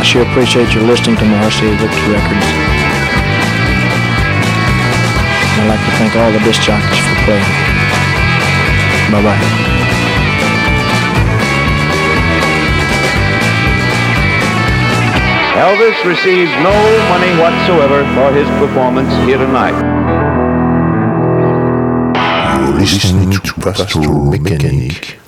I sure appreciate your listening to Marcy Victory Records. I'd like to thank all the disc jockeys for playing. Bye bye. Elvis receives no money whatsoever for his performance here tonight. You're listening to Pastoral Mechanic.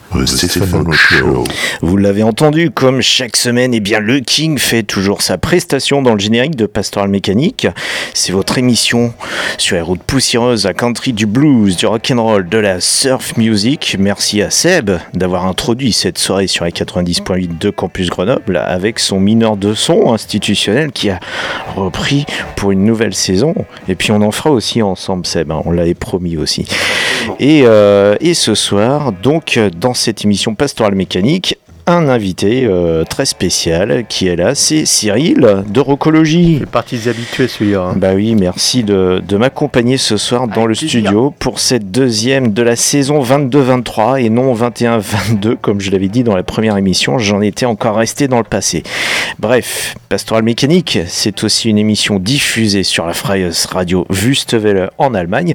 Vous l'avez entendu, comme chaque semaine, eh bien, le King fait toujours sa prestation dans le générique de Pastoral Mécanique. C'est votre émission sur les routes poussiéreuses à country, du blues, du rock'n'roll, de la surf music. Merci à Seb d'avoir introduit cette soirée sur les 90.8 de Campus Grenoble avec son mineur de son institutionnel qui a repris pour une nouvelle saison. Et puis on en fera aussi ensemble, Seb, hein, on l'avait promis aussi. Et, euh, et ce soir, donc, dans cette émission pastorale mécanique, un invité euh, très spécial qui est là, c'est Cyril de Rocologie. C'est partie des habitués celui-là. Hein. Bah oui, merci de, de m'accompagner ce soir dans le studio pour cette deuxième de la saison 22-23 et non 21-22 comme je l'avais dit dans la première émission, j'en étais encore resté dans le passé. Bref, Pastoral Mécanique, c'est aussi une émission diffusée sur la Freies Radio Wüstewelle en Allemagne.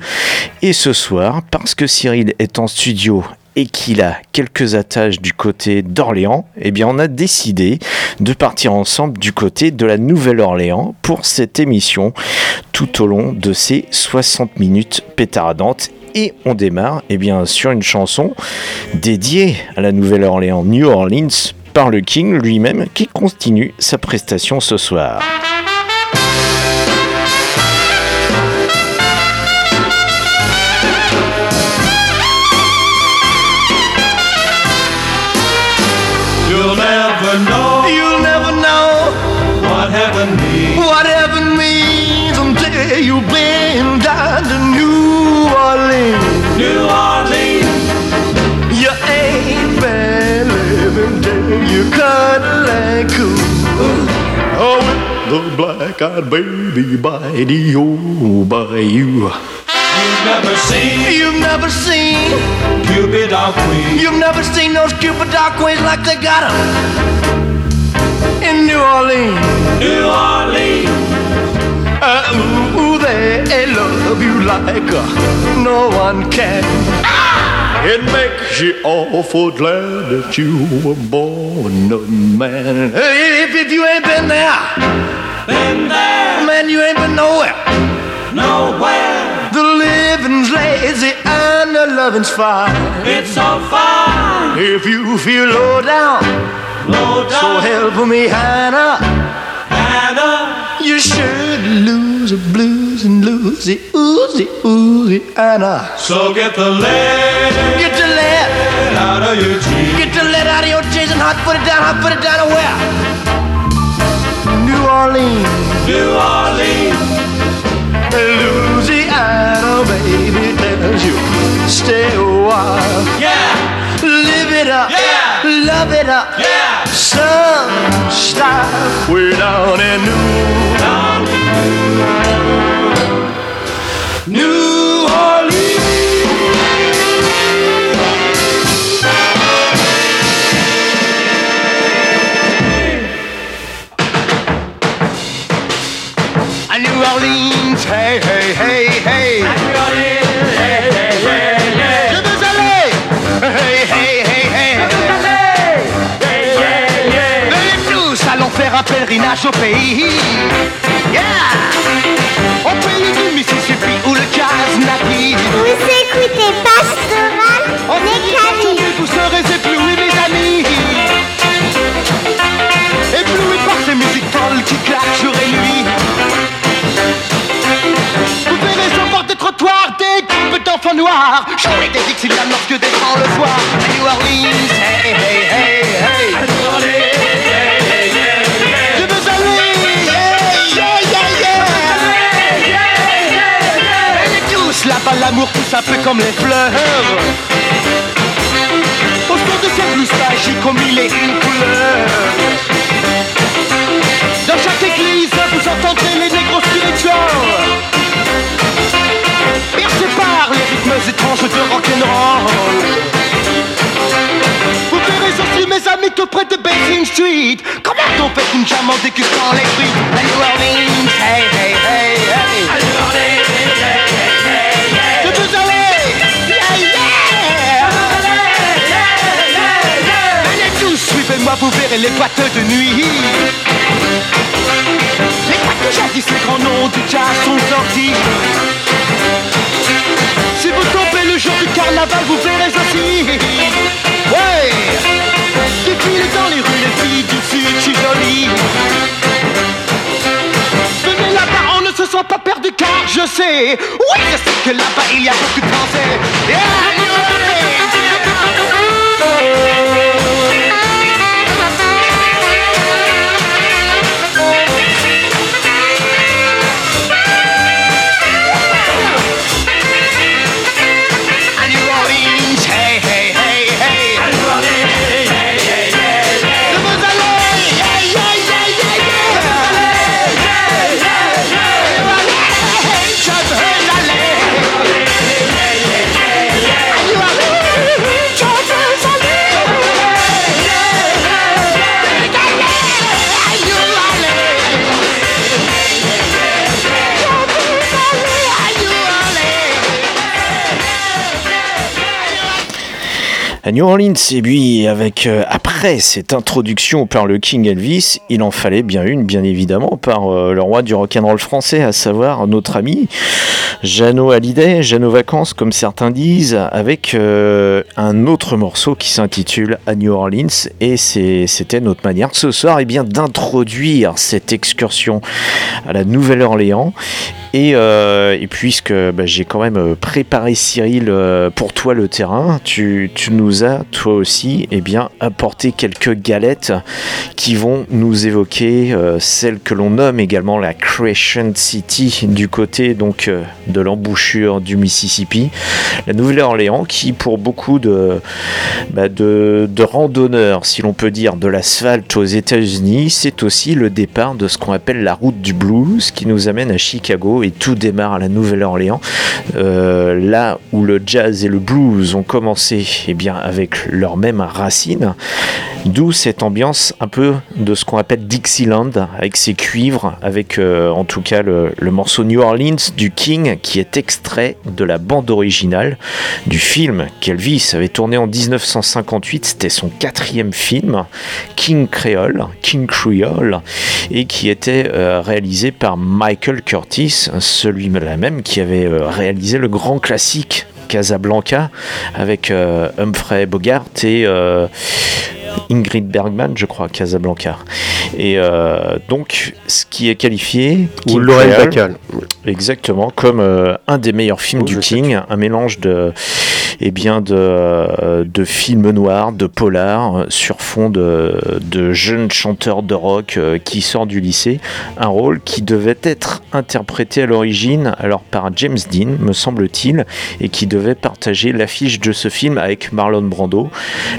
Et ce soir, parce que Cyril est en studio et qu'il a quelques attaches du côté d'Orléans, eh bien on a décidé de partir ensemble du côté de la Nouvelle-Orléans pour cette émission tout au long de ces 60 minutes pétardantes et on démarre eh bien, sur une chanson dédiée à la Nouvelle-Orléans, New Orleans, par le King lui-même qui continue sa prestation ce soir. The black-eyed baby by the old bayou. You've never seen, you've never seen Cupid or Queen. You've never seen those Cupid or Queens like they got 'em in New Orleans. New Orleans. Uh, ooh, ooh, they love you like uh, no one can. It makes you awful glad that you were born a man. If, if you ain't been there, been there, man, you ain't been nowhere. Nowhere. The living's lazy and the loving's fine. It's so fine. If you feel low down, low down. So help me, Hannah. Hannah. You should lose blues and lose the oozy, oozy Anna. So get the lead. Get the lead out of your jeans. Get the lead out of your jeans and hot put it down, hot put it down and where? New Orleans. New Orleans. Louisiana, baby, tells you stay a while. Yeah, live it up. Yeah, love it up. Yeah, some style way down in New, down in New, New Orleans. New Orleans, hey, hey, hey, hey. Un pèlerinage au pays. Yeah! Au pays du Mississippi où le jazz naquit. Vous écoutez Pastoral En Mécanique. Vous serez éblouis, mes amis. Éblouis par ces musiques folles qui claquent jour et nuit. Vous verrez sur bord des trottoirs des groupes d'enfants noirs. Jouer des Dixieland lorsque descend le soir. À New Orleans, hey, hey, hey. L'amour pousse un peu comme les fleurs. Au son de blues magiques aux mille et une couleurs. Dans chaque église, vous entendrez les négros spirituels. Bercés par les rythmes étranges de rock'n'roll. Vous verrez aussi mes amis tout près de Basin Street. Comment on fait une jam en dégustant les fruits Orleans, hey, hey, hey, hey. Suivez-moi, vous verrez les boîtes de nuit. Les boîtes jadis, les grands noms du jazz sont sortis. Si vous tombez le jour du carnaval, vous verrez aussi. Ouais, défilent dans les rues les filles du sud, je suis jolie. Venez là-bas, on ne se sent pas perdu car je sais. Oui, je sais que là-bas il y a beaucoup de Français. Yeah, New New Orleans, et puis avec euh, après cette introduction par le King Elvis, il en fallait bien une, bien évidemment, par euh, le roi du rock'n'roll français, à savoir notre ami Jeannot Hallyday, Jeannot Vacances, comme certains disent, avec euh, un autre morceau qui s'intitule À New Orleans, et c'était notre manière ce soir, et bien d'introduire cette excursion à la Nouvelle-Orléans. Et, euh, puisque bah, j'ai quand même préparé Cyril pour toi le terrain, tu, tu nous as toi aussi eh bien, apporté quelques galettes qui vont nous évoquer euh, celle que l'on nomme également la Crescent City du côté donc euh, de l'embouchure du Mississippi, la Nouvelle-Orléans qui pour beaucoup de, bah, de, de randonneurs, si l'on peut dire, de l'asphalte aux États-Unis, c'est aussi le départ de ce qu'on appelle la route du blues qui nous amène à Chicago et tout démarre à la Nouvelle-Orléans, euh, là où le jazz et le blues ont commencé eh bien, avec leurs mêmes racines, d'où cette ambiance un peu de ce qu'on appelle Dixieland, avec ses cuivres, avec euh, en tout cas le, morceau New Orleans du King qui est extrait de la bande originale du film qu'Elvis avait tourné en 1958, c'était son quatrième film, King Creole, King Creole, et qui était euh, réalisé par Michael Curtis, celui-là même qui avait euh, réalisé le grand classique Casablanca avec euh, Humphrey Bogart et euh, Ingrid Bergman, je crois, Casablanca. Et euh, donc, ce qui est qualifié. Ou Lorraine Bacall. Exactement, comme euh, un des meilleurs films Oh, du King, un mélange de, eh bien de, euh, de films noirs, de polars, euh, sur fond de, de jeunes chanteurs de rock euh, qui sortent du lycée. Un rôle qui devait être interprété à l'origine alors par James Dean, me semble-t-il, et qui devait partager l'affiche de ce film avec Marlon Brando.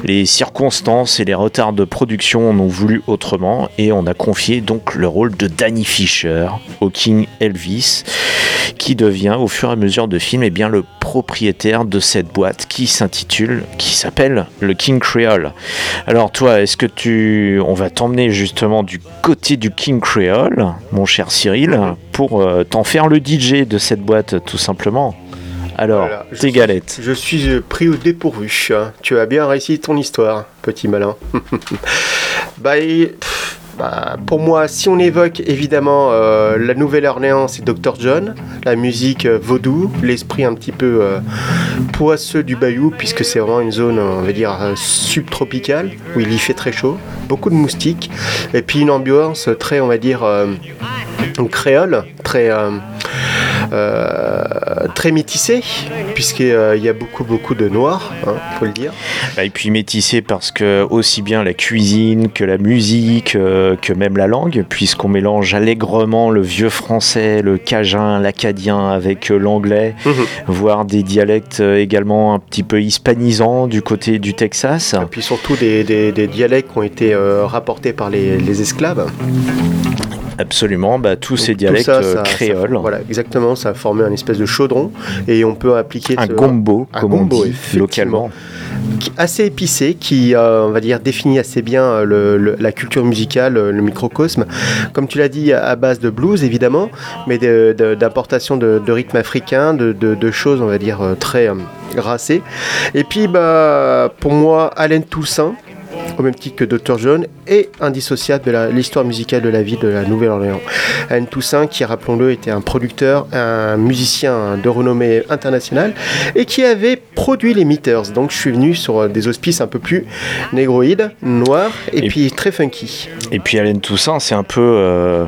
Les circonstances et les retards de production en ont voulu autrement et on a confié donc le rôle de Danny Fisher au King Elvis qui devient au fur et à mesure de film eh bien, le propriétaire de cette boîte qui s'intitule, qui s'appelle le King Creole. Alors toi, est-ce que tu... On va t'emmener justement du côté du King Creole, mon cher Cyril, pour euh, t'en faire le DJ de cette boîte tout simplement? Alors, Voilà, tes suis- galettes. Je suis euh, pris au dépourvu. hein. Tu as bien réussi ton histoire, petit malin. pff, bah, pour moi, si on évoque évidemment euh, la Nouvelle-Orléans, c'est Dr. John, la musique euh, vaudou, l'esprit un petit peu euh, poisseux du bayou, puisque c'est vraiment une zone, on va dire, subtropicale, où il y fait très chaud, beaucoup de moustiques, et puis une ambiance très, on va dire, créole, très. Euh, euh, très métissée, puisqu'il y a beaucoup beaucoup de noirs, hein, faut le dire. Bah, Et puis métissé parce que aussi bien la cuisine que la musique, euh, que même la langue, puisqu'on mélange allègrement le vieux français, le cajun, l'acadien avec euh, l'anglais, Mhm. voire des dialectes euh, également un petit peu hispanisants du côté du Texas. Et puis surtout des, des- des dialectes qui ont été euh, rapportés par les, les esclaves. Absolument, bah, tous ces Donc, dialectes ça, euh, ça- créoles. voilà, exactement, ça a formé un espèce de chaudron et on peut appliquer Un ce- gombo, un comme gombo, on dit localement. assez épicé, qui, euh, on va dire, définit assez bien euh, le- le- la culture musicale, le microcosme. Comme tu l'as dit, à base de blues, évidemment, mais de- de- d'importation de, de rythmes africains, de, choses, on va dire, très euh, grassées. Et puis, bah, pour moi, Alain Toussaint, au même titre que Dr. John, est indissociable de l'histoire musicale de la ville de la Nouvelle-Orléans. Alain Toussaint, qui, rappelons-le, était un producteur, un musicien de renommée internationale, et qui avait produit les Meters. Donc je suis venu sur euh, des auspices un peu plus négroïdes, noirs, et, Et- puis très funky. Et puis Alain Toussaint, c'est un peu euh,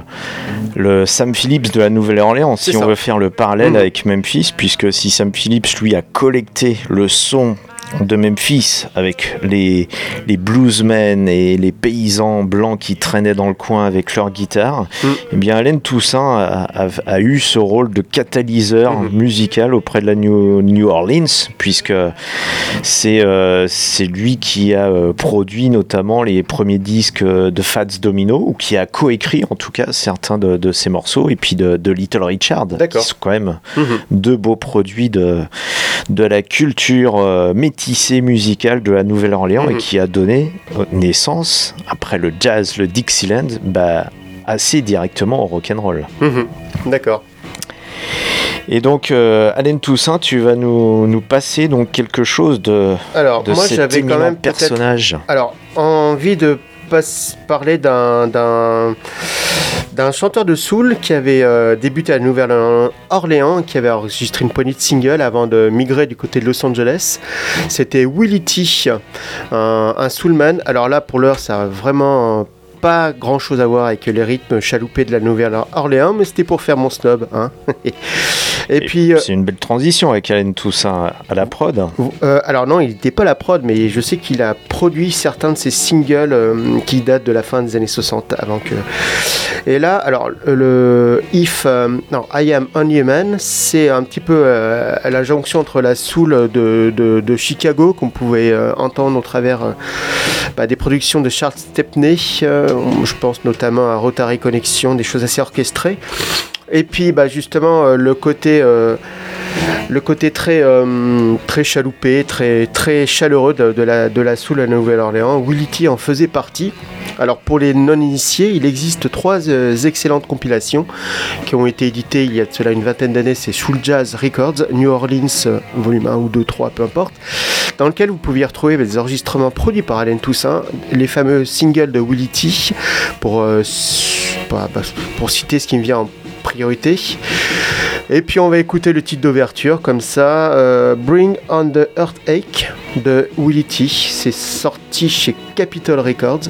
le Sam Phillips de la Nouvelle-Orléans, si on veut faire le parallèle Mhm. avec Memphis, puisque si Sam Phillips, lui, a collecté le son de Memphis avec les, les bluesmen et les paysans blancs qui traînaient dans le coin avec leur guitare, Mm. eh bien Alain Toussaint a, a- a eu ce rôle de catalyseur Mhm. musical auprès de la New, New Orleans, puisque c'est euh, c'est lui qui a euh, produit notamment les premiers disques de Fats Domino, ou qui a coécrit en tout cas certains de, de ses morceaux, et puis de, de Little Richard, qui sont quand même Mhm. deux beaux produits de, de la culture euh, métissée musicale de la Nouvelle-Orléans et Mhm. qui a donné euh, naissance, après le jazz, le Dixieland, bah, assez directement au rock'n'roll. Mhm. D'accord. Et donc, euh, Alain Toussaint, tu vas nous, nous passer donc quelque chose de, Alors, de moi j'avais quand même personnage. Alors, envie de parler d'un d'un d'un chanteur de soul qui avait euh, débuté à Nouvelle-Orléans, qui avait enregistré une poignée de singles avant de migrer du côté de Los Angeles. C'était Willie T, un, un soulman. Alors là, pour l'heure, ça a vraiment pas grand chose à voir avec les rythmes chaloupés de la Nouvelle-Orléans, mais c'était pour faire mon snob. hein. Et puis, C'est une belle transition avec Alain Toussaint à la prod. euh, alors non, il n'était pas la prod, mais je sais qu'il a produit certains de ses singles euh, qui datent de la fin des années 60, avant que. Et là, alors le If, euh, non, I Am Only a Man, c'est un petit peu euh, la jonction entre la soul de, de- de Chicago qu'on pouvait entendre au travers bah, des productions de Charles Stepney. je pense notamment à Rotary Connection, des choses assez orchestrées. Et puis bah, justement euh, le côté euh, le côté très, euh, très chaloupé, très, chaleureux de, la, de la soul à Nouvelle-Orléans. Willie T en faisait partie. Alors pour les non-initiés, il existe trois excellentes compilations qui ont été éditées il y a de cela une vingtaine d'années. C'est Soul Jazz Records, New Orleans, volume 1 ou 2, 3, peu importe, dans lequel vous pouviez retrouver des enregistrements produits par Alain Toussaint, les fameux singles de Willie T, pour, bah, bah, pour citer ce qui me vient en priorité. Et puis on va écouter le titre d'ouverture comme ça, euh, Bring on the Earthquake de Willie T. C'est sorti chez Capitol Records.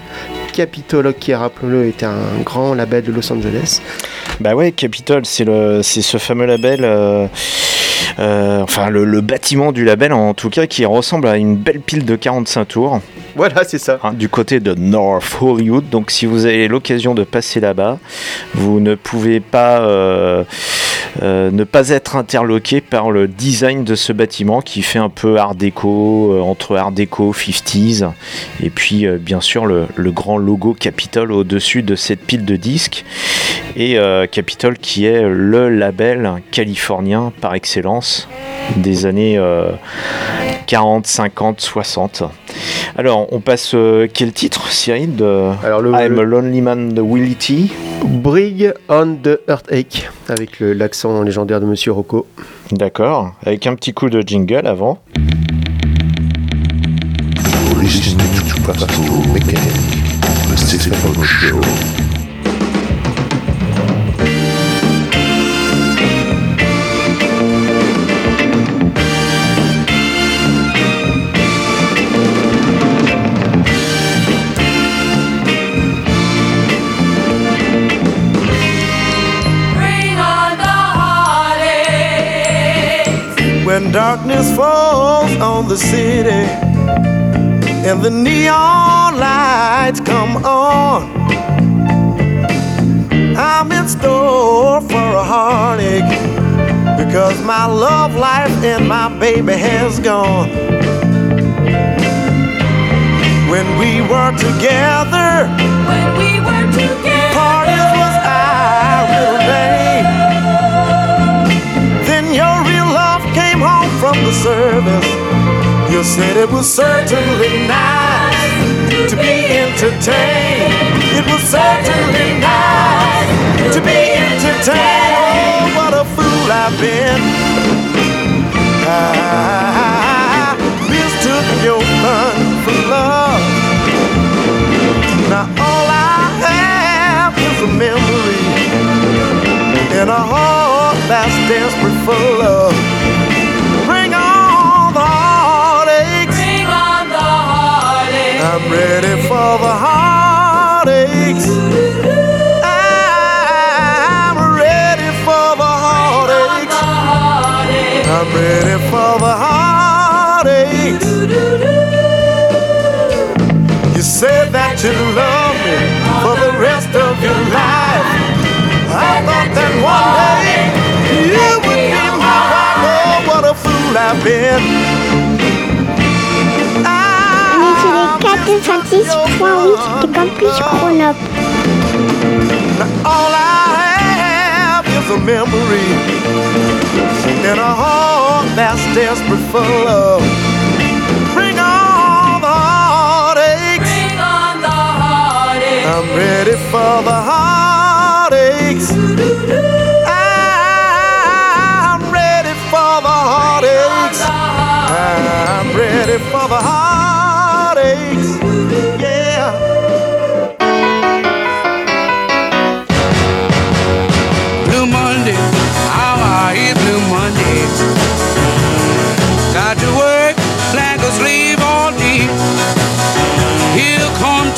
Capitol, qui rappelons-le, était un grand label de Los Angeles. Bah ouais, Capitol, c'est ce fameux label. euh, euh, enfin, le, le bâtiment du label, en tout cas, qui ressemble à une belle pile de 45 tours Voilà, c'est ça. hein, du côté de North Hollywood. Donc, si vous avez l'occasion de passer là-bas, vous ne pouvez pas euh, euh, ne pas être interloqué par le design de ce bâtiment qui fait un peu art déco, euh, entre art déco, 50s, et puis euh, bien sûr le, le grand logo Capitol au-dessus de cette pile de disques. Et Capitol qui est le label californien par excellence des années euh, 40, 50, 60. Alors, on passe quel titre, Cyril de Alors le, I'm le a Lonely Man de Willie T? Bring on the Earthquake avec le- légendaire de Monsieur Rocco. D'accord, avec un petit coup de jingle avant. Darkness falls on the city and the neon lights come on, I'm in store for a heartache because my love life and my baby has gone. When we were together. The service. You said it was certainly nice to be entertained. It was certainly nice to be entertained. Oh, what a fool I've been. I mistook your fun for love. Now all I have is a memory in a heart that's desperate for love. Ready for the heartaches. I'm ready for the heartaches. I'm ready for the heartaches. You said that you love me for the rest of your life. I thought that one day you would be my wife. Oh, what a fool I've been. 96.8 Campus Grenoble. All I have is a memory and a heart that's desperate for love. Bring on the heartaches. Bring on the heartaches. I'm ready for the heartache.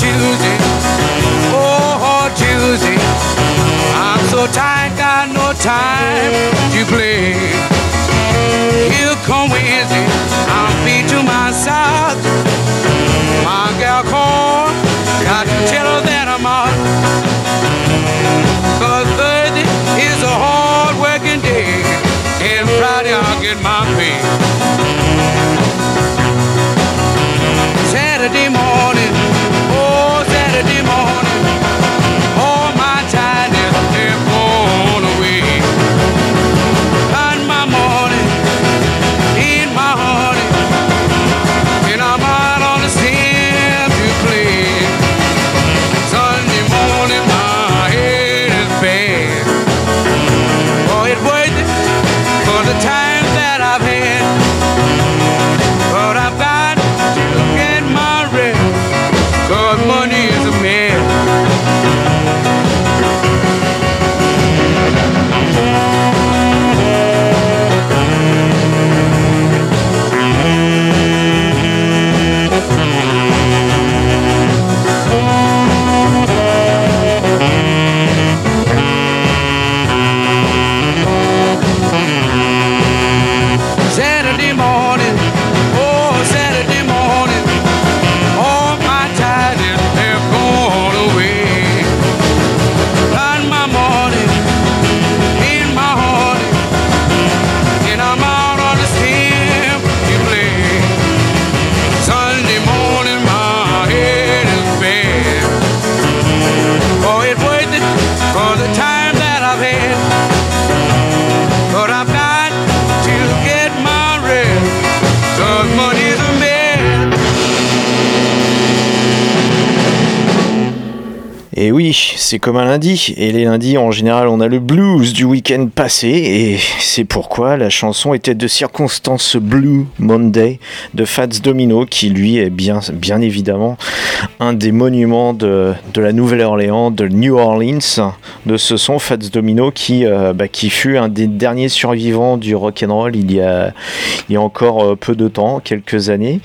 Tuesdays, oh, oh Tuesdays. I'm so tired, got no time to play. Here come Wednesday, I'm beat to my side. My gal called, got to tell her that I'm out. Cause Thursday is a hard working day, and Friday I'll get my pay. Saturday morning. C'est comme un lundi. Et les lundis, en général, on a le blues du week-end passé. Et c'est pourquoi la chanson était de circonstance Blue Monday de Fats Domino, qui lui est bien, bien évidemment un des monuments de, de la Nouvelle-Orléans, de New Orleans, de ce son Fats Domino qui, euh, bah, qui fut un des derniers survivants du rock'n'roll il y a, il y a encore euh, peu de temps, quelques années.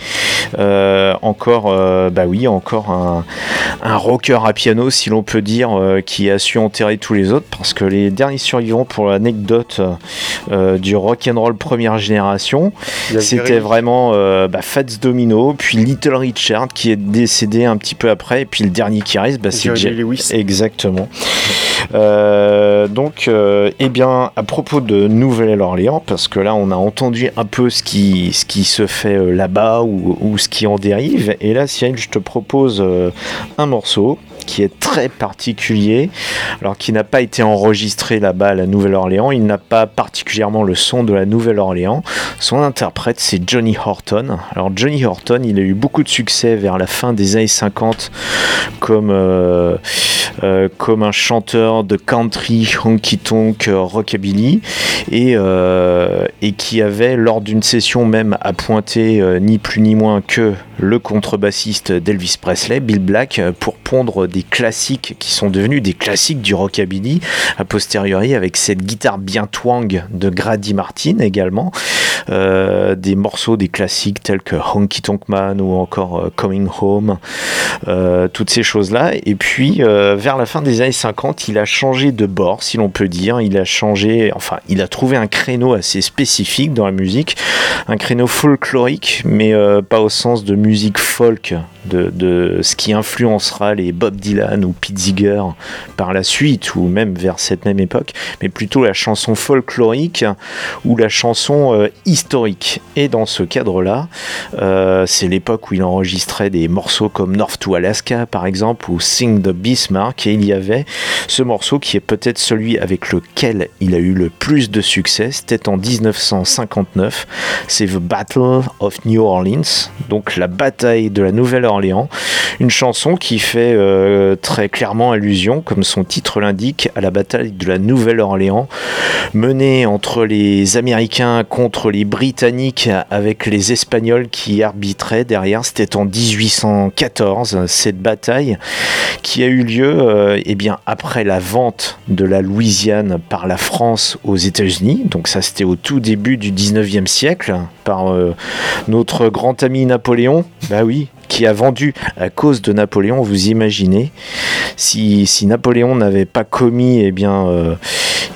Euh, encore, euh, bah oui, encore un, un rocker à piano, si l'on peut dire, euh, qui a su enterrer tous les autres, parce que les derniers survivants, pour l'anecdote euh, du rock and roll première génération, c'était vraiment euh, bah, Fats Domino, puis Little Richard qui est décédé un petit peu après, et puis le dernier qui reste, bah, c'est Jerry Lewis. Exactement. Euh, donc, euh, eh bien, à propos de Nouvelle-Orléans, parce que là, on a entendu un peu ce qui, ce qui se fait euh, là-bas ou, ou ce qui en dérive. Et là, Cyril, je te propose euh, un morceau qui est très particulier, alors qui n'a pas été enregistré là-bas à la Nouvelle-Orléans. Il n'a pas particulièrement le son de la Nouvelle-Orléans. Son interprète, c'est Johnny Horton. Alors, Johnny Horton, il a eu beaucoup de succès vers la fin des années 50 comme, euh, euh, comme un chanteur de country, honky tonk, euh, rockabilly, et, et qui avait, lors d'une session même, à pointer euh, ni plus ni moins que le contrebassiste d'Elvis Presley, Bill Black, pour pondre des classiques qui sont devenus des classiques du rockabilly, a posteriori avec cette guitare bien twang de Grady Martin également, euh, des morceaux, des classiques tels que Honky Tonk Man ou encore euh, Coming Home, euh, toutes ces choses-là. Et puis, vers la fin des années 50, il a changé de bord, si l'on peut dire. Il a changé, enfin, il a trouvé un créneau assez spécifique dans la musique, un créneau folklorique, mais pas au sens de musique folk, de, ce qui influencera les Bob Dylan ou Pete Seeger par la suite, ou même vers cette même époque, mais plutôt la chanson folklorique ou la chanson euh, historique. Et dans ce cadre-là, euh, c'est l'époque où il enregistrait des morceaux comme North to Alaska, par exemple, ou Sing the Bismarck, et il y avait ce morceau qui est peut-être celui avec lequel il a eu le plus de succès, c'était en 1959, c'est The Battle of New Orleans, donc la bataille de la Nouvelle-Orléans, une chanson qui fait euh, très clairement allusion, comme son titre l'indique, à la bataille de la Nouvelle-Orléans, menée entre les Américains contre les Britanniques avec les Espagnols qui arbitraient derrière. C'était en 1814, cette bataille qui a eu lieu euh, eh bien, après la vente de la Louisiane par la France aux États-Unis. Donc ça c'était au tout début du 19e siècle par euh, notre grand ami Napoléon. Bah oui, qui a vendu à cause de Napoléon, vous imaginez, si, si Napoléon n'avait pas commis eh bien, euh,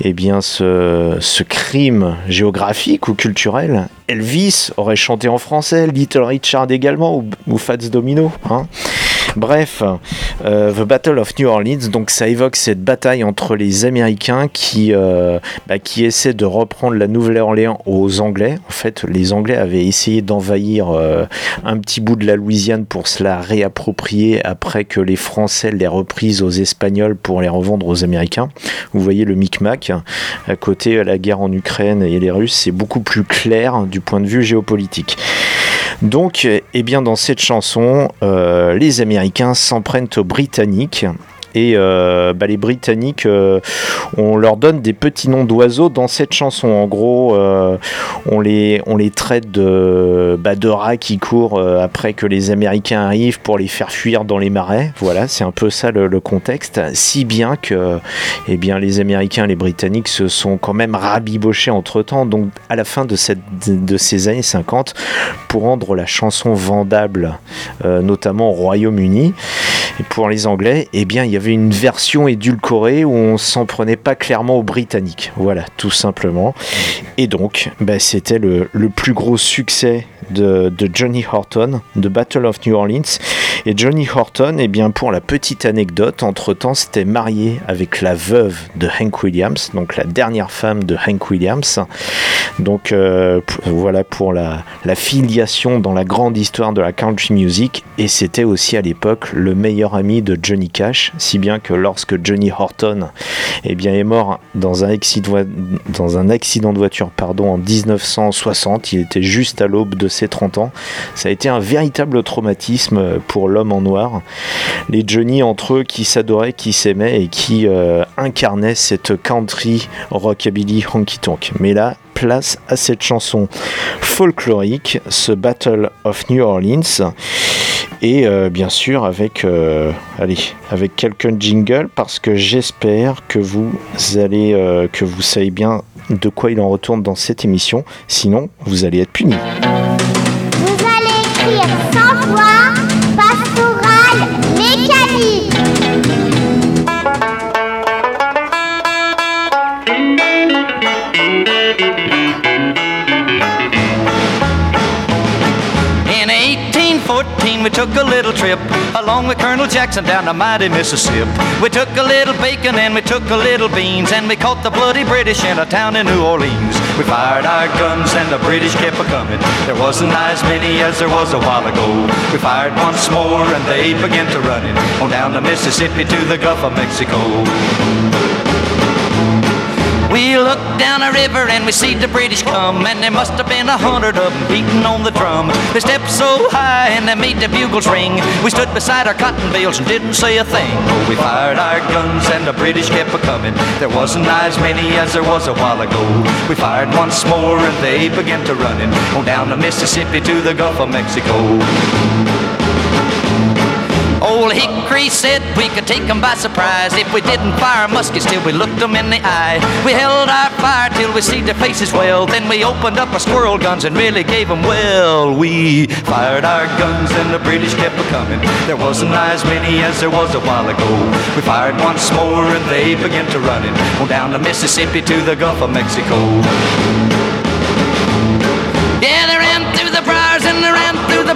eh bien ce, ce crime géographique ou culturel, Elvis aurait chanté en français, Little Richard également, ou, ou Fats Domino. Hein Bref, euh, The Battle of New Orleans, donc ça évoque cette bataille entre les Américains qui, euh, bah, qui essaient de reprendre la Nouvelle-Orléans aux Anglais. En fait, les Anglais avaient essayé d'envahir euh, un petit bout de la Louisiane pour se la réapproprier après que les Français l'aient reprise aux Espagnols pour les revendre aux Américains. Vous voyez le micmac. À côté, la guerre en Ukraine et les Russes, c'est beaucoup plus clair du point de vue géopolitique. Donc, eh bien, dans cette chanson, euh, les Américains s'en aux Britanniques. Et euh, bah, les Britanniques, euh, on leur donne des petits noms d'oiseaux dans cette chanson. En gros, euh, on, les, on les traite de, bah, de rats qui courent après que les Américains arrivent pour les faire fuir dans les marais. Voilà, c'est un peu ça le, contexte. Si bien que eh bien, les Américains et les Britanniques se sont quand même rabibochés entre temps. Donc, à la fin de, cette, de ces années 50, pour rendre la chanson vendable, notamment au Royaume-Uni. Et pour les Anglais, eh bien, il y une version édulcorée où on s'en prenait pas clairement aux Britanniques. Voilà, tout simplement. Et donc, bah, c'était le, plus gros succès de, de Johnny Horton, de Battle of New Orleans. Et Johnny Horton, eh bien, pour la petite anecdote, entre-temps, s'était marié avec la veuve de Hank Williams, donc la dernière femme de Hank Williams. Donc euh, voilà pour la, la filiation dans la grande histoire de la country music. Et c'était aussi à l'époque le meilleur ami de Johnny Cash, si bien que lorsque Johnny Horton eh bien, est mort dans un accident, dans un accident de voiture pardon, en 1960, il était juste à l'aube de ses 30 ans. Ça a été un véritable traumatisme pour l'homme en noir. Les Johnny entre eux qui s'adoraient, qui s'aimaient et qui euh, incarnaient cette country rockabilly honky tonk. Mais là, place à cette chanson folklorique, ce Battle of New Orleans. Et euh, bien sûr avec, euh, allez, avec quelques jingles parce que j'espère que vous allez, que vous savez bien de quoi il en retourne dans cette émission. Sinon, vous allez être écrire 1814, we took a little trip along with Colonel Jackson down the mighty Mississippi. We took a little bacon and we took a little beans and we caught the bloody British in a town in New Orleans. We fired our guns and the British kept a coming. There wasn't as many as there was a while ago. We fired once more and they began to run it on down the Mississippi to the Gulf of Mexico. We looked down a river and we see the British come, and there must have been a hundred of them beating on the drum. They stepped so high and they made the bugles ring. We stood beside our cotton bales and didn't say a thing. Oh, we fired our guns and the British kept a coming. There wasn't as many as there was a while ago. We fired once more and they began to running on down the Mississippi to the Gulf of Mexico. Old Hickory said we could take 'em by surprise if we didn't fire muskets till we looked 'em in the eye. We held our fire till we see their faces well. Then we opened up our squirrel guns and really gave 'em well. We fired our guns and the British kept a coming. There wasn't as many as there was a while ago. We fired once more and they began to running on down the Mississippi to the Gulf of Mexico. Yeah, they ran through the briars and the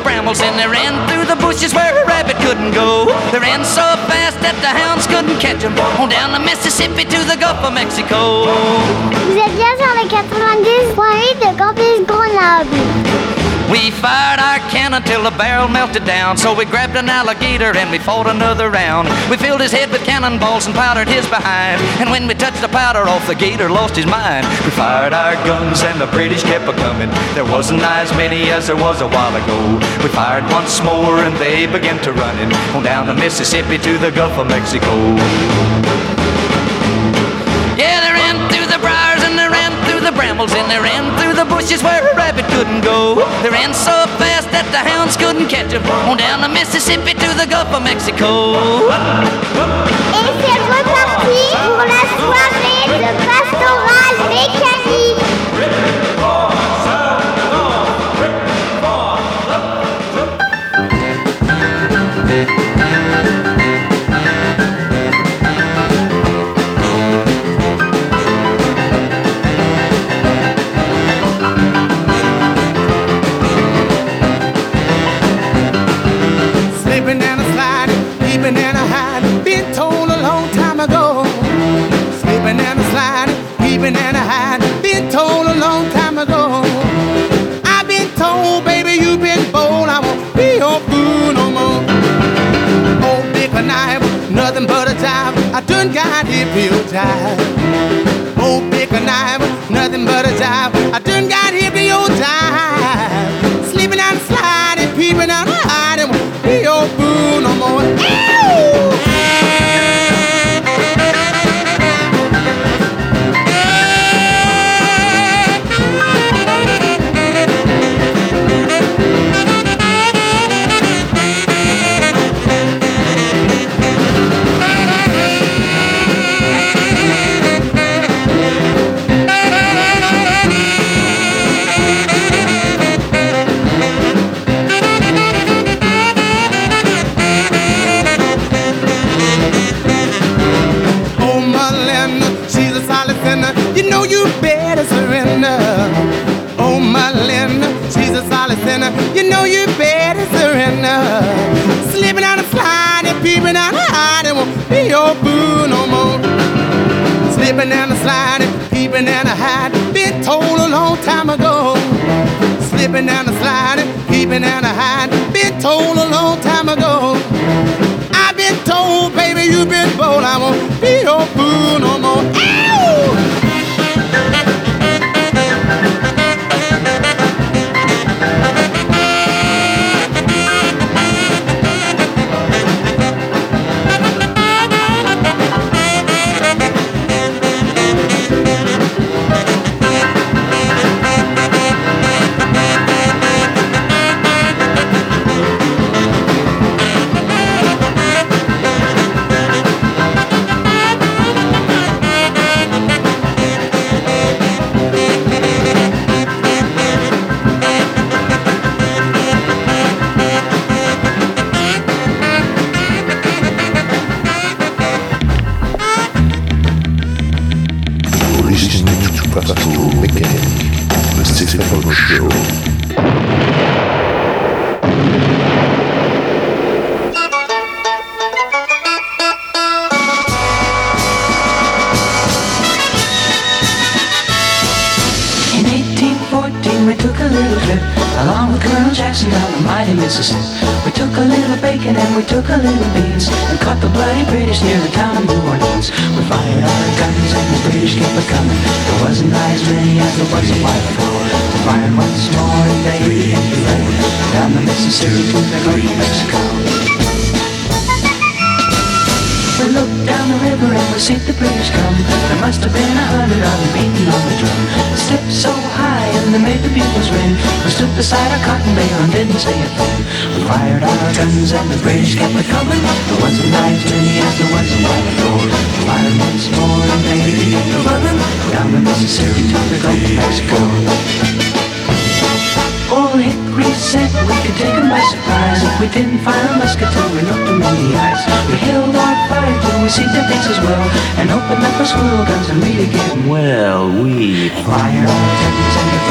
brambles and they ran through the bushes where a rabbit couldn't go. They ran so fast that the hounds couldn't catch them. On down the Mississippi to the Gulf of Mexico. Vous êtes bien sur le 92.8 de Campus Grenoble. We fired our cannon till the barrel melted down. So we grabbed an alligator and we fought another round. We filled his head with cannonballs and powdered his behind. And when we touched the powder off, the gator lost his mind. We fired our guns and the British kept a coming. There wasn't as many as there was a while ago. We fired once more and they began to running on down the Mississippi to the Gulf of Mexico. Through and they ran through the bushes where a rabbit couldn't go. They ran so fast that the hounds couldn't catch them. On down the Mississippi to the Gulf of Mexico. Et c'est reparti pour la soirée de pastoral mécanique. haven't got die. Oh, pick a knife, nothing but a dive. You know you better surrender. Slipping out and sliding, peeping out and hiding won't be your boo no more. Slipping and a sliding, peeping and hiding. Been told a long time ago. Slipping and a sliding, peeping and hiding. Been told a long time ago. I've been told, baby, you've been bold. I won't be your fool no more. Ow!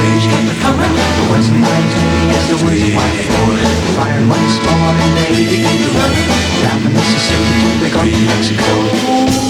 rage coming. The west wind as the winds wind forward. The fire once more and they began to run. Down the Mississippi, they got to Mexico.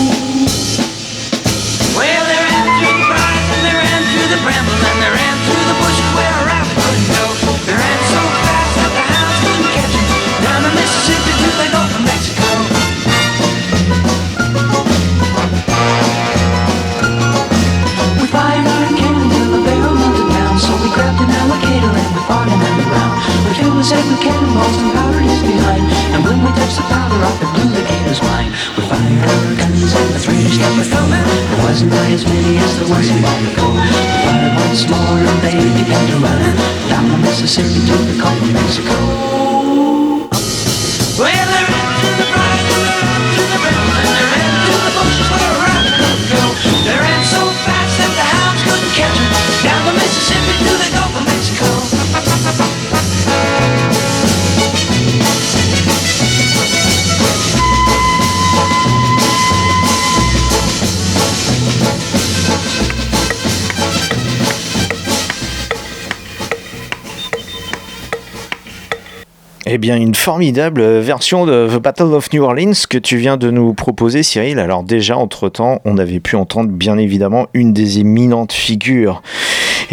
With cannonballs and powdered his behind, and when we touch the powder off, it blew the gator's mind. We fired our guns and the British kept it coming. There wasn't as many as there was a while ago. We fired once more and they began to run down the Mississippi to the Gulf of Mexico. Well, une formidable version de The Battle of New Orleans que tu viens de nous proposer, Cyril. Alors déjà, entre-temps, on avait pu entendre bien évidemment une des éminentes figures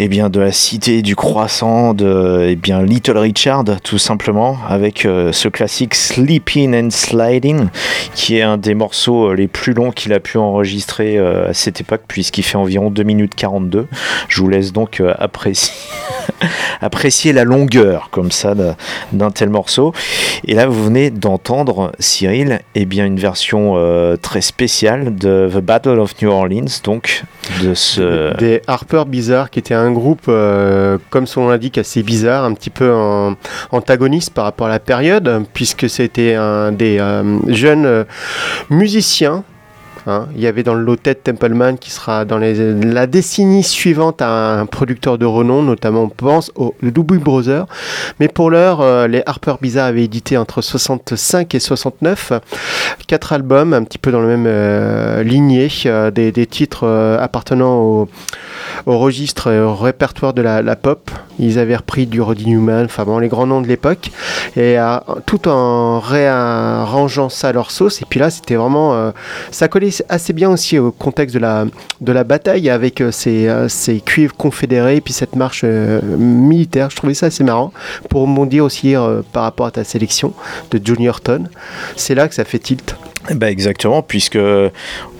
eh bien, de la cité du croissant, de eh bien, Little Richard, tout simplement, avec euh, ce classique Sleeping and Sliding, qui est un des morceaux euh, les plus longs qu'il a pu enregistrer euh, à cette époque, puisqu'il fait environ 2 minutes 42. Je vous laisse donc apprécier, la longueur, comme ça, d'un- tel morceau. Et là, vous venez d'entendre, Cyril, eh bien, une version très spéciale de The Battle of New Orleans, donc de ce... Des Harper Bizarre, qui était un groupe, euh, comme son nom l'indique, assez bizarre, un petit peu en- antagoniste par rapport à la période, puisque c'était un des euh, jeunes euh, musiciens. Hein. Il y avait dans le lot Ted Templeman qui sera dans la décennie suivante un producteur de renom, notamment on pense au Doobie Brothers. Mais pour l'heure, euh, les Harper Bizarre avaient édité entre 65 et 69 quatre albums, un petit peu dans la même euh, lignée, euh, des, titres euh, appartenant au, registre et au répertoire de la, pop. Ils avaient repris du Roddy Newman, enfin bon, les grands noms de l'époque, et tout en réarrangeant ça à leur sauce. Et puis là, c'était vraiment, ça collait assez bien aussi au contexte de la, de la bataille avec euh, ces, euh, ces cuivres confédérés, et puis cette marche euh, militaire. Je trouvais ça assez marrant pour rebondir aussi par rapport à ta sélection de Johnny Horton. C'est là que ça fait tilt. Bah exactement, puisque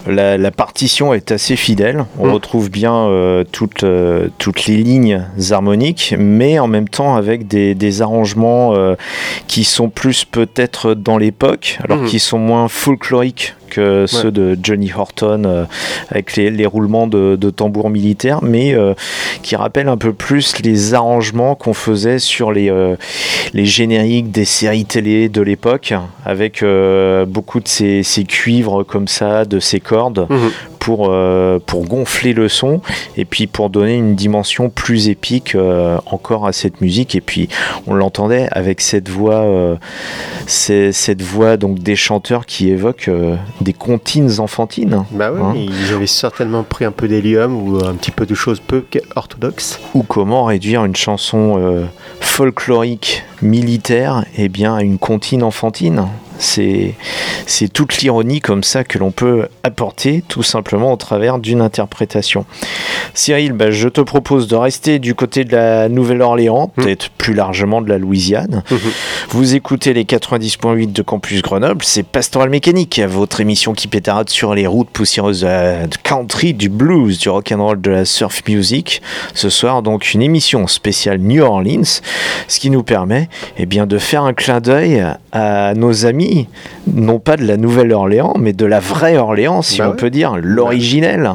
la, la partition est assez fidèle. On Mm. retrouve bien euh, toutes, euh, toutes les lignes harmoniques, mais en même temps avec des, des arrangements euh, qui sont plus peut-être dans l'époque, alors Mhm. qui sont moins folkloriques que ceux de Johnny Horton euh, avec les, les roulements de, de tambours militaires, mais euh, qui rappellent un peu plus les arrangements qu'on faisait sur les, euh, les génériques des séries télé de l'époque, avec beaucoup de ces, ces cuivres comme ça, de ces cordes, Mhm. pour, euh, pour gonfler le son, et puis pour donner une dimension plus épique euh, encore à cette musique. Et puis on l'entendait avec cette voix, euh, cette voix donc des chanteurs qui évoquent euh, des comptines enfantines. Bah oui, Hein. ils avaient certainement pris un peu d'hélium ou un petit peu de choses peu orthodoxes. ou comment réduire une chanson folklorique militaire eh bien, à une comptine enfantine. C'est, c'est toute l'ironie comme ça que l'on peut apporter tout simplement au travers d'une interprétation. Cyril, bah, je te propose de rester du côté de la Nouvelle-Orléans, peut-être plus largement de la Louisiane. Vous écoutez les 90.8 de Campus Grenoble, c'est Pastoral Mécanique, votre émission qui pétarade sur les routes poussiéreuses de la country, du blues, du rock'n'roll, de la surf music. Ce soir, donc, une émission spéciale New Orleans, ce qui nous permet eh bien, de faire un clin d'œil à nos amis, non pas de la Nouvelle-Orléans, mais de la vraie Orléans, si Bah on ouais. peut dire, l'originelle.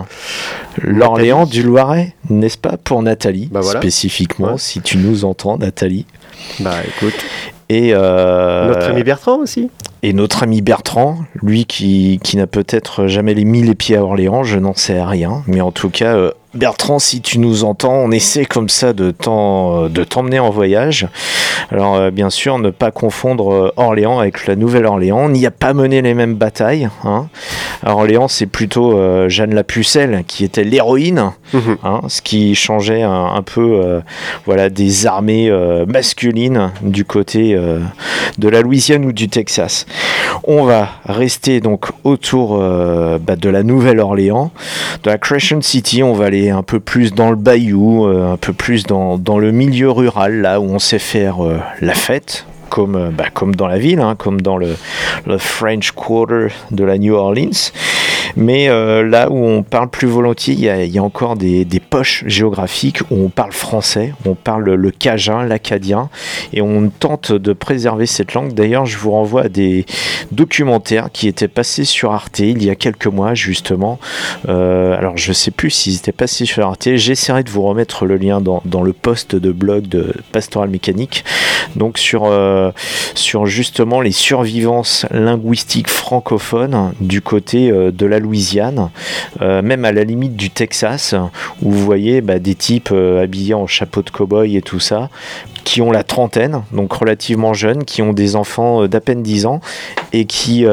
L'Orléans du Loiret, n'est-ce pas, pour Nathalie, Bah voilà. spécifiquement, si tu nous entends, Nathalie. Bah écoute. Et euh, Notre ami Bertrand aussi. Et notre ami Bertrand, lui qui, qui n'a peut-être jamais mis les pieds à Orléans, je n'en sais rien. Mais en tout cas, euh, Bertrand, si tu nous entends, on essaie comme ça de t'en- euh, de t'emmener en voyage. Alors euh, bien sûr, ne pas confondre Orléans avec la Nouvelle-Orléans. On n'y a pas mené les mêmes batailles. hein. À Orléans, c'est plutôt euh, Jeanne la Pucelle qui était l'héroïne, hein, ce qui changeait un, un peu euh, voilà, des armées masculines du côté de la Louisiane ou du Texas. On va rester donc autour euh, bah, de la Nouvelle-Orléans, de la Crescent City. On va aller un peu plus dans le bayou, euh, un peu plus dans, le milieu rural, là où on sait faire euh, la fête. Comme, bah, comme dans la ville, hein, comme dans le, le French Quarter de la New Orleans. Mais euh, là où on parle plus volontiers, il y a, encore des, poches géographiques où on parle français, on parle le cajun, l'acadien, et on tente de préserver cette langue. D'ailleurs, je vous renvoie à des documentaires qui étaient passés sur Arte il y a quelques mois, justement. Euh, alors, je sais plus s'ils étaient passés sur Arte. J'essaierai de vous remettre le lien dans, le post de blog de Pastoral Mécanique. Donc, sur, euh, justement les survivances linguistiques francophones du côté de la Louisiane, euh, même à la limite du Texas, où vous voyez bah, des types euh, habillés en chapeau de cow-boy et tout ça, qui ont la trentaine, donc relativement jeunes, qui ont des enfants euh, d'à peine 10 ans et qui,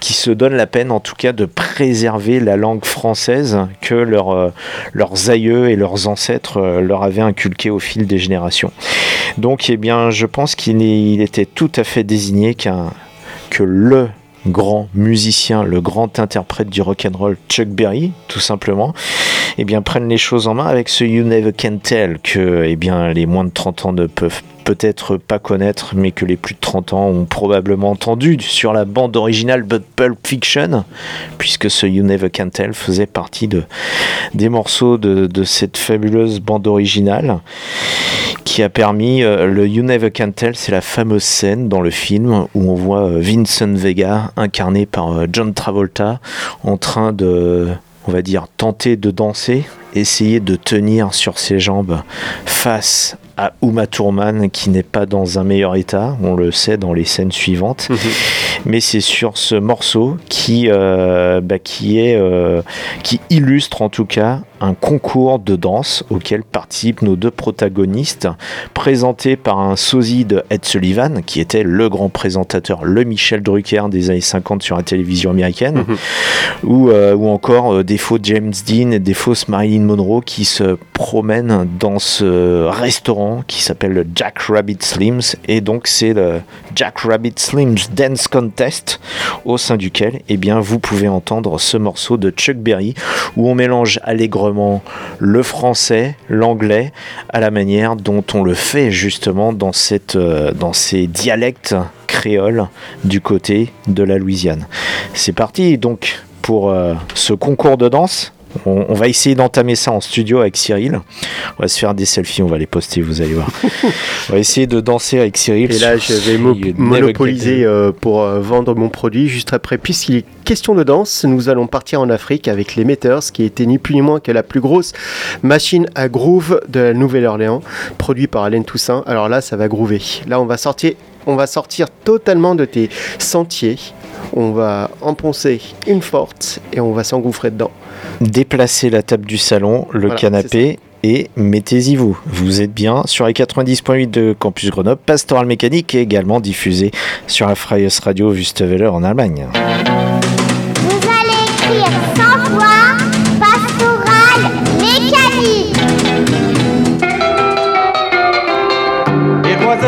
qui se donnent la peine en tout cas de préserver la langue française que leur, leurs aïeux et leurs ancêtres leur avaient inculquée au fil des générations. Donc eh bien, je pense qu'il était tout à fait désigné qu'un que le grand musicien, le grand interprète du rock'n'roll Chuck Berry, tout simplement, eh bien, prennent les choses en main avec ce You Never Can Tell que eh bien, les moins de 30 ans ne peuvent peut-être pas connaître, mais que les plus de 30 ans ont probablement entendu sur la bande originale de Pulp Fiction, puisque ce You Never Can Tell faisait partie de, des morceaux de, de cette fabuleuse bande originale qui a permis euh, le You Never Can Tell, c'est la fameuse scène dans le film où on voit euh, Vincent Vega incarné par euh, John Travolta en train de on va dire tenter de danser, essayer de tenir sur ses jambes face à Uma Thurman qui n'est pas dans un meilleur état, on le sait dans les scènes suivantes, mais c'est sur ce morceau qui, euh, bah, qui, est, euh, qui illustre en tout cas un concours de danse auquel participent nos deux protagonistes, présentés par un sosie de Ed Sullivan, qui était le grand présentateur, le Michel Drucker des années 50 sur la télévision américaine, ou, euh, ou encore euh, des faux James Dean et des fausses Marilyn Monroe qui se promènent dans ce restaurant qui s'appelle le Jack Rabbit Slims, et donc c'est le Jack Rabbit Slims Dance Contest, au sein duquel eh bien, vous pouvez entendre ce morceau de Chuck Berry, où on mélange allègrement le français, l'anglais, à la manière dont on le fait justement dans, cette, euh, dans ces dialectes créoles du côté de la Louisiane. C'est parti donc pour euh, ce concours de danse. On, on va essayer d'entamer ça en studio avec Cyril. On va se faire des selfies, on va les poster, vous allez voir. on va essayer de danser avec Cyril. Et là, je vais mo- monopoliser euh, pour euh, vendre mon produit juste après. Puisqu'il est question de danse, nous allons partir en Afrique avec les Meters, qui était ni plus ni moins que la plus grosse machine à groove de la Nouvelle-Orléans, produit par Alain Toussaint. Alors là, ça va groover. Là, on va sortir, on va sortir totalement de tes sentiers. On va enfoncer une forte et on va s'engouffrer dedans. Déplacez la table du salon, le Voilà, canapé et mettez-y vous. Vous êtes bien sur les 90.8 de Campus Grenoble, Pastoral Mécanique est également diffusé sur la Freies Radio Wüstewelle en Allemagne. Vous allez écrire 100 fois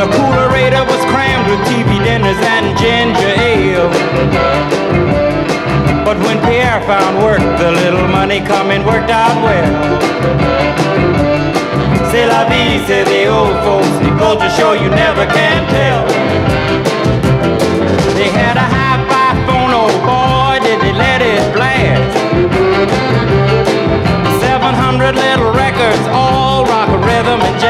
The coolerator was crammed with TV dinners and ginger ale. But when Pierre found work, the little money coming worked out well. C'est la vie, say the old folks. Goes to show you never can tell. They had a hi-fi phone, oh boy, did they let it blast. 700 little records, all rock, rhythm, and jazz.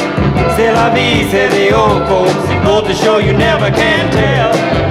C'est la vie, say the old folks. Goes to show you never can tell.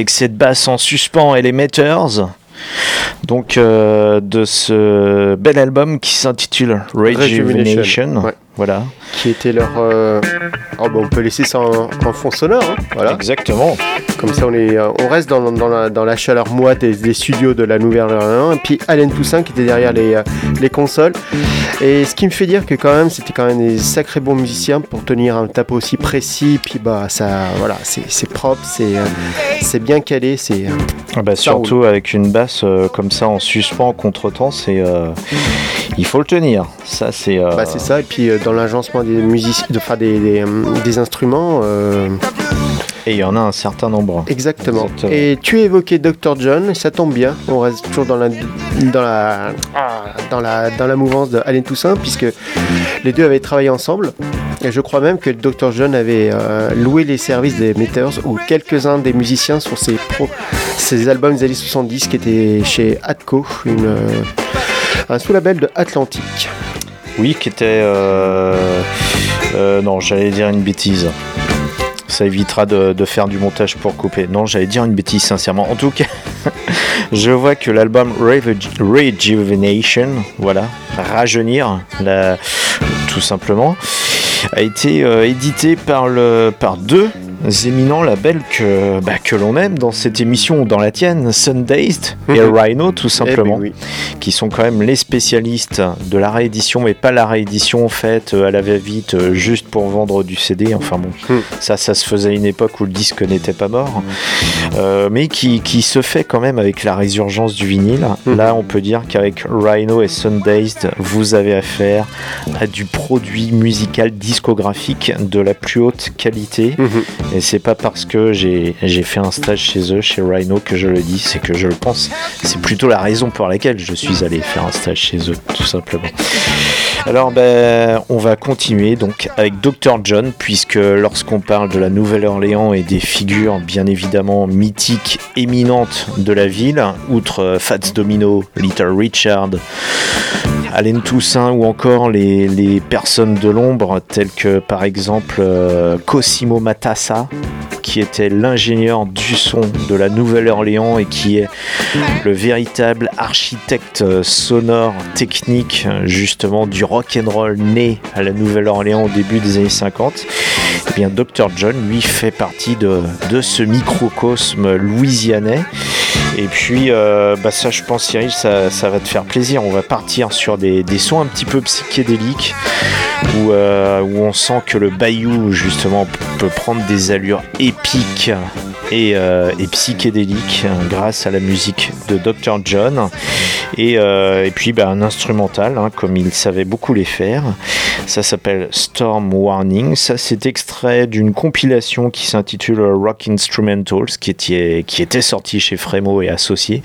Avec cette basse en suspens et les Meters. Donc euh, de ce bel album qui s'intitule Rejuvenation. Rejuvenation, ouais. Voilà. Qui était leur. euh, Oh, bah, on peut laisser ça en, en fond sonore. hein, Voilà. Exactement. Comme ça, on, est, euh, on reste dans, dans la, dans la chaleur moite des, des studios de la Nouvelle-Orléans. Et puis Allen Toussaint qui était derrière les, euh, les consoles. Et ce qui me fait dire que quand même, c'était quand même des sacrés bons musiciens pour tenir un tempo aussi précis. Puis bah, ça, voilà, c'est propre, c'est euh, bien calé, c'est. Ah bah, surtout avec une basse euh, comme ça en suspens en contretemps, c'est il faut le tenir. Ça c'est. Bah, c'est ça, et puis euh, dans l'agencement des musiciens, de, enfin, des, des, euh, des instruments. euh, Et il y en a un certain nombre. Exactement. Exactement. Et tu évoquais Dr. John, et ça tombe bien. On reste toujours dans la, dans la, dans la, dans la mouvance de Alain Toussaint, puisque les deux avaient travaillé ensemble. Et je crois même que Dr. John avait euh, loué les services des Meters ou quelques-uns des musiciens sur ses, pro, ses albums des années 70 qui étaient chez Atco, une, euh, un sous-label de Atlantique. Oui, qui était. euh, euh, non, j'allais dire une bêtise. Ça évitera de, faire du montage pour couper. Non, j'allais dire une bêtise, sincèrement. En tout cas, je vois que l'album Rejuvenation, voilà, rajeunir, tout simplement, a été euh, édité par, le, par deux éminents labels que, bah, que l'on aime dans cette émission ou dans la tienne, Sundazed et Mhm. Rhino, tout simplement Eh ben oui. qui sont quand même les spécialistes de la réédition, mais pas la réédition faite euh, à la va-vite euh, juste pour vendre du CD. Enfin bon, Hmm. ça, ça se faisait à une époque où le disque n'était pas mort, Euh, mais qui, qui se fait quand même avec la résurgence du vinyle. Hmm. Là, on peut dire qu'avec Rhino et Sundazed, vous avez affaire à du produit musical discographique de la plus haute qualité. Et c'est pas parce que j'ai fait un stage chez eux, chez Rhino, que je le dis, c'est que je le pense. C'est plutôt la raison pour laquelle je suis allé faire un stage chez eux, tout simplement. Alors, ben, on va continuer donc avec Dr. John, puisque lorsqu'on parle de la Nouvelle-Orléans et des figures bien évidemment mythiques, éminentes de la ville, outre euh, Fats Domino, Little Richard, Allen Toussaint ou encore les, les personnes de l'ombre telles que par exemple euh, Cosimo Matassa qui était l'ingénieur du son de la Nouvelle-Orléans et qui est le véritable architecte euh, sonore technique euh, justement du rock and roll né à la Nouvelle-Orléans au début des années 50. Eh bien Dr John lui fait partie de ce microcosme louisianais et puis, euh, bah ça, je pense, Cyril, ça, va te faire plaisir. On va partir sur des, sons un petit peu psychédéliques où, euh, où on sent que le bayou, justement, peut prendre des allures épiques et, euh, psychédéliques grâce à la musique de Dr. John. Et, puis, bah, un instrumental, hein, comme il savait beaucoup les faire. Ça s'appelle Storm Warning. Ça, c'est extrait d'une compilation qui s'intitule Rock Instrumentals, qui était, qui était sortie chez Frémo et Associés,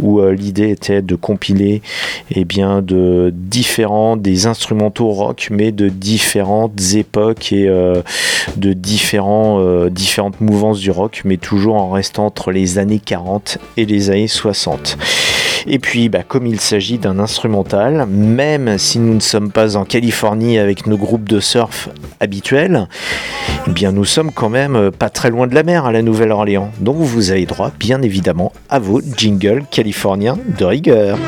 où euh, l'idée était de compiler eh bien, de différents, des instrumentaux rock, mais de différentes époques et euh, de différents, euh, différentes mouvances du rock, mais toujours en restant entre les années 40 et les années 60. Et puis, bah, comme il s'agit d'un instrumental, même si nous ne sommes pas en Californie avec nos groupes de surf habituels, eh bien, nous sommes quand même euh, pas très loin de la mer à la Nouvelle-Orléans. Donc, vous avez droit, bien évidemment, à vos jingles californiens de rigueur.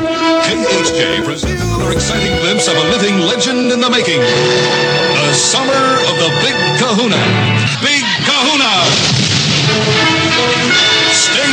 Big Kahuna.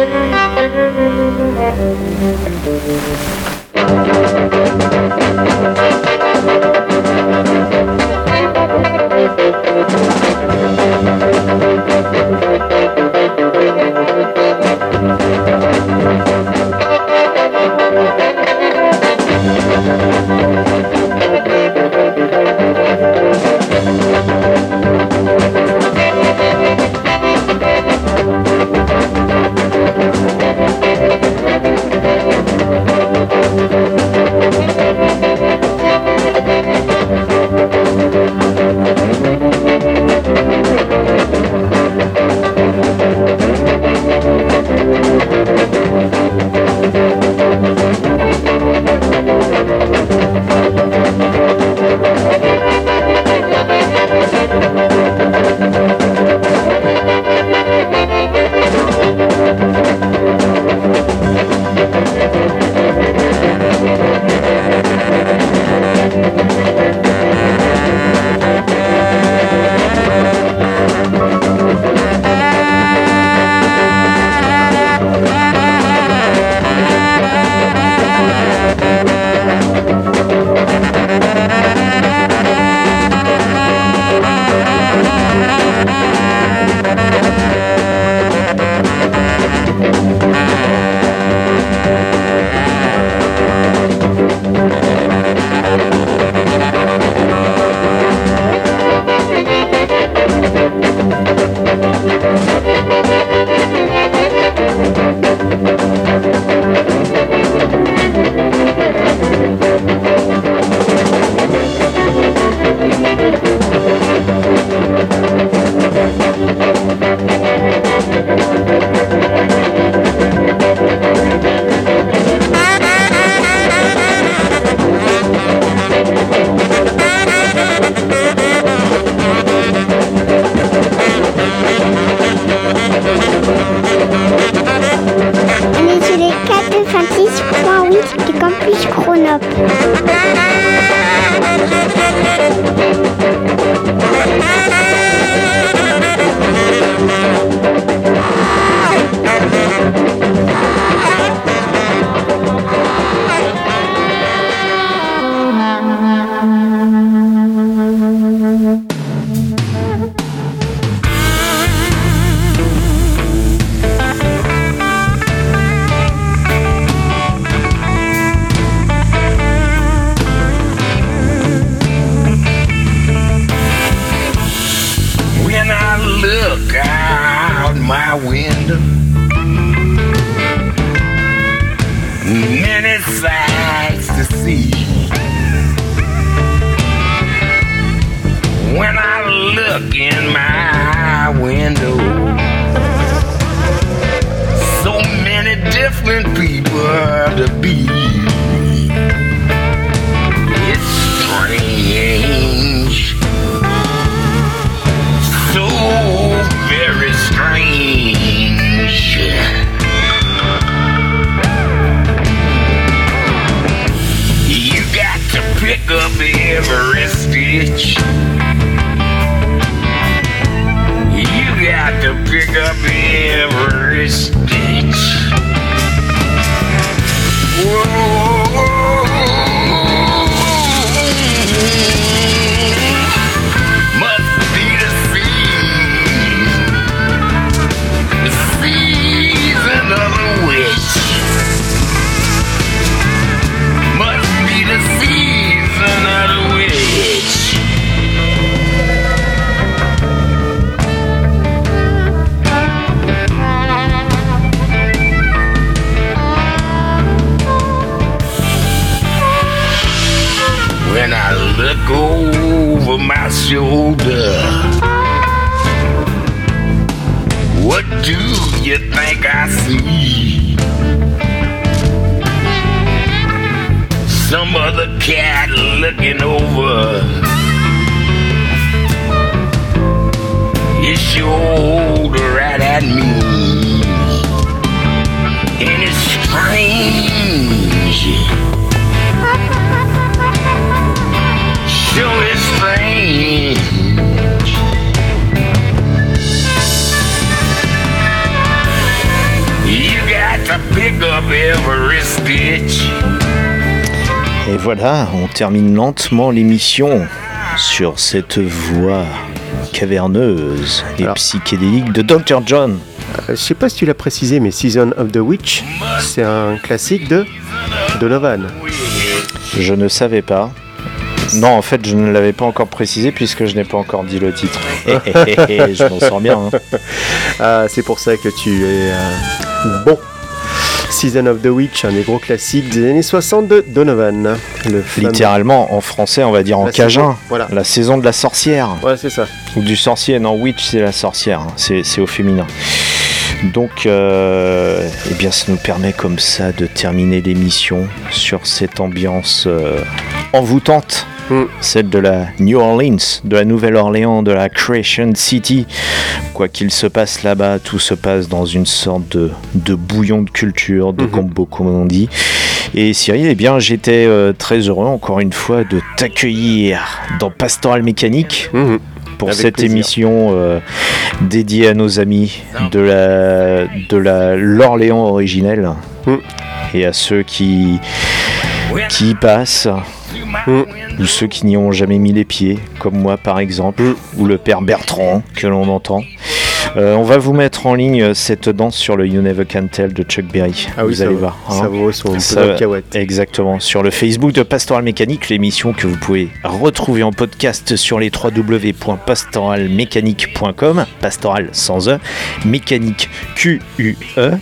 On to see. When I look in my window, so many different people to be. Pick up every stitch. You got to pick up every stitch. Shoulder, what do you think I see? some other cat looking over. You showed right at me. And it's strange. Et voilà, on termine lentement l'émission sur cette voix caverneuse et psychédélique de Dr. John. Euh, je sais pas si tu l'as précisé, mais Season of the Witch, c'est un classique de Donovan. Je ne savais pas. Non, en fait, je ne l'avais pas encore précisé puisque je n'ai pas encore dit le titre. je m'en sors bien. hein. Ah, c'est pour ça que tu es euh, bon. Season of the Witch, un des gros classiques des années 60 de Donovan. Le Littéralement, en français, on va dire en La cajun. saison, voilà. La saison de la sorcière. Ouais, c'est ça. Ou du sorcier. Non, witch, c'est la sorcière. hein. C'est c'est au féminin. Donc, euh, eh bien, ça nous permet comme ça de terminer l'émission sur cette ambiance euh, envoûtante, celle de la New Orleans, de la Nouvelle-Orléans, de la Creation City. Quoi qu'il se passe là-bas, tout se passe dans une sorte de, de bouillon de culture, de combo, comme on dit. Et Cyril, eh bien, j'étais euh, très heureux, encore une fois, de t'accueillir dans Pastoral Mécanique pour Avec cette plaisir. émission euh, dédiée à nos amis de la de la l'Orléans originelle et à ceux qui qui y passent ou ceux qui n'y ont jamais mis les pieds, comme moi par exemple, ou le père Bertrand que l'on entend. Euh, on va vous mettre en ligne cette danse sur le You Never Can Tell de Chuck Berry. Ah oui, vous allez vaut- voir. ça vaut son Ça-. Exactement. Sur le Facebook de Pastoral Mécanique, l'émission que vous pouvez retrouver en podcast sur les www.pastoralmécanique.com, pastoral sans E, mécanique Q-U-E.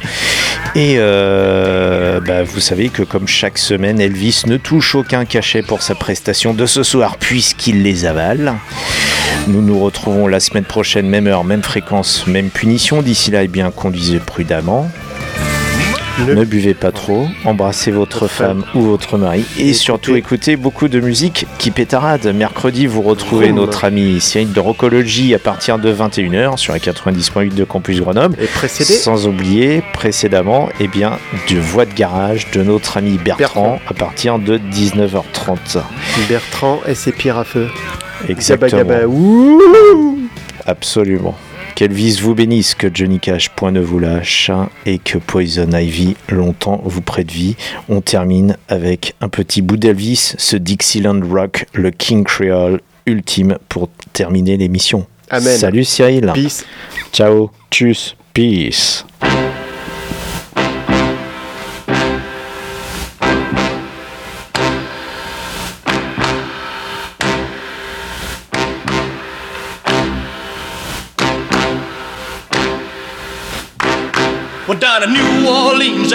Et euh, bah, vous savez que comme chaque semaine, Elvis ne touche aucun cachet pour sa prestation de ce soir puisqu'il les avale. Nous nous retrouvons la semaine prochaine, même heure, même fréquence, même punition. D'ici là, eh bien, conduisez prudemment. Ne buvez pas trop, embrassez votre femme ou votre mari et surtout écoutez beaucoup de musique qui pétarade. Mercredi, vous retrouvez notre ami Cyril de Rocologie à partir de 21h sur la 90.8 de Campus Grenoble. Et précédé Sans oublier précédemment eh bien, de Voix de garage de notre ami Bertrand, à partir de 19h30. Bertrand et ses pierres à feu. Exactement. Ouh. Absolument. Qu'Elvis vous bénisse, que Johnny Cash point ne vous lâche et que Poison Ivy longtemps vous prête vie. On termine avec un petit bout d'Elvis, ce Dixieland Rock, le King Creole ultime pour terminer l'émission. Amen. Salut Cyril. Peace. Ciao. Tchuss. Peace.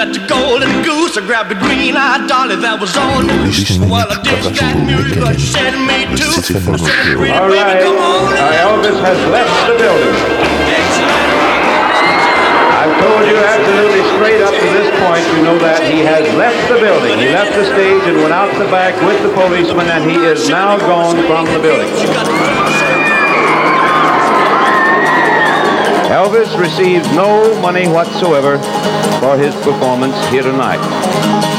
At the Golden Goose, I grabbed a green-eyed dolly that was on the loose. Well, I ditched that music, but she said to me too. I said, pretty baby, right. come. Uh, Elvis has left the building. I've told you absolutely straight up to this point, you know that he has left the building. He left the stage and went out the back with the policeman, and he is now gone from the building. Elvis receives no money whatsoever for his performance here tonight.